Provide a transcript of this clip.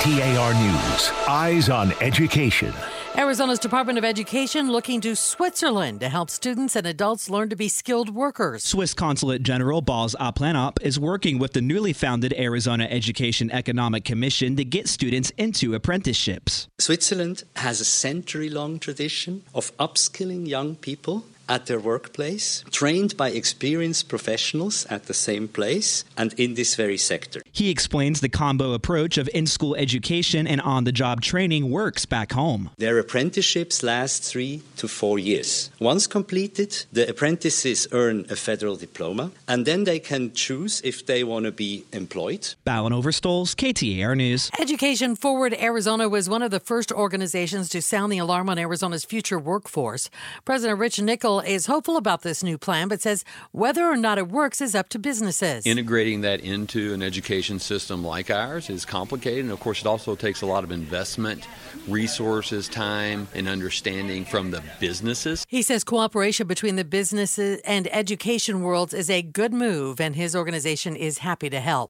KTAR News. Eyes on Education. Arizona's Department of Education looking to Switzerland to help students and adults learn to be skilled workers. Swiss Consulate General Bas Aplanop is working with the newly founded Arizona Education Economic Commission to get students into apprenticeships. Switzerland has a century long tradition of upskilling young people at their workplace, trained by experienced professionals at the same place and in this very sector. He explains the combo approach of in school education and on the job training works back home. Their apprenticeships last three to four years. Once completed, the apprentices earn a federal diploma and then they can choose if they want to be employed. Balin Overstolz, KTAR News. Education Forward Arizona was one of the first organizations to sound the alarm on Arizona's future workforce. President Rich Nickel is hopeful about this new plan, but says whether or not it works is up to businesses. Integrating that into an education system like ours is complicated. And of course, it also takes a lot of investment, resources, time, and understanding from the businesses. He says cooperation between the businesses and education worlds is a good move, and his organization is happy to help.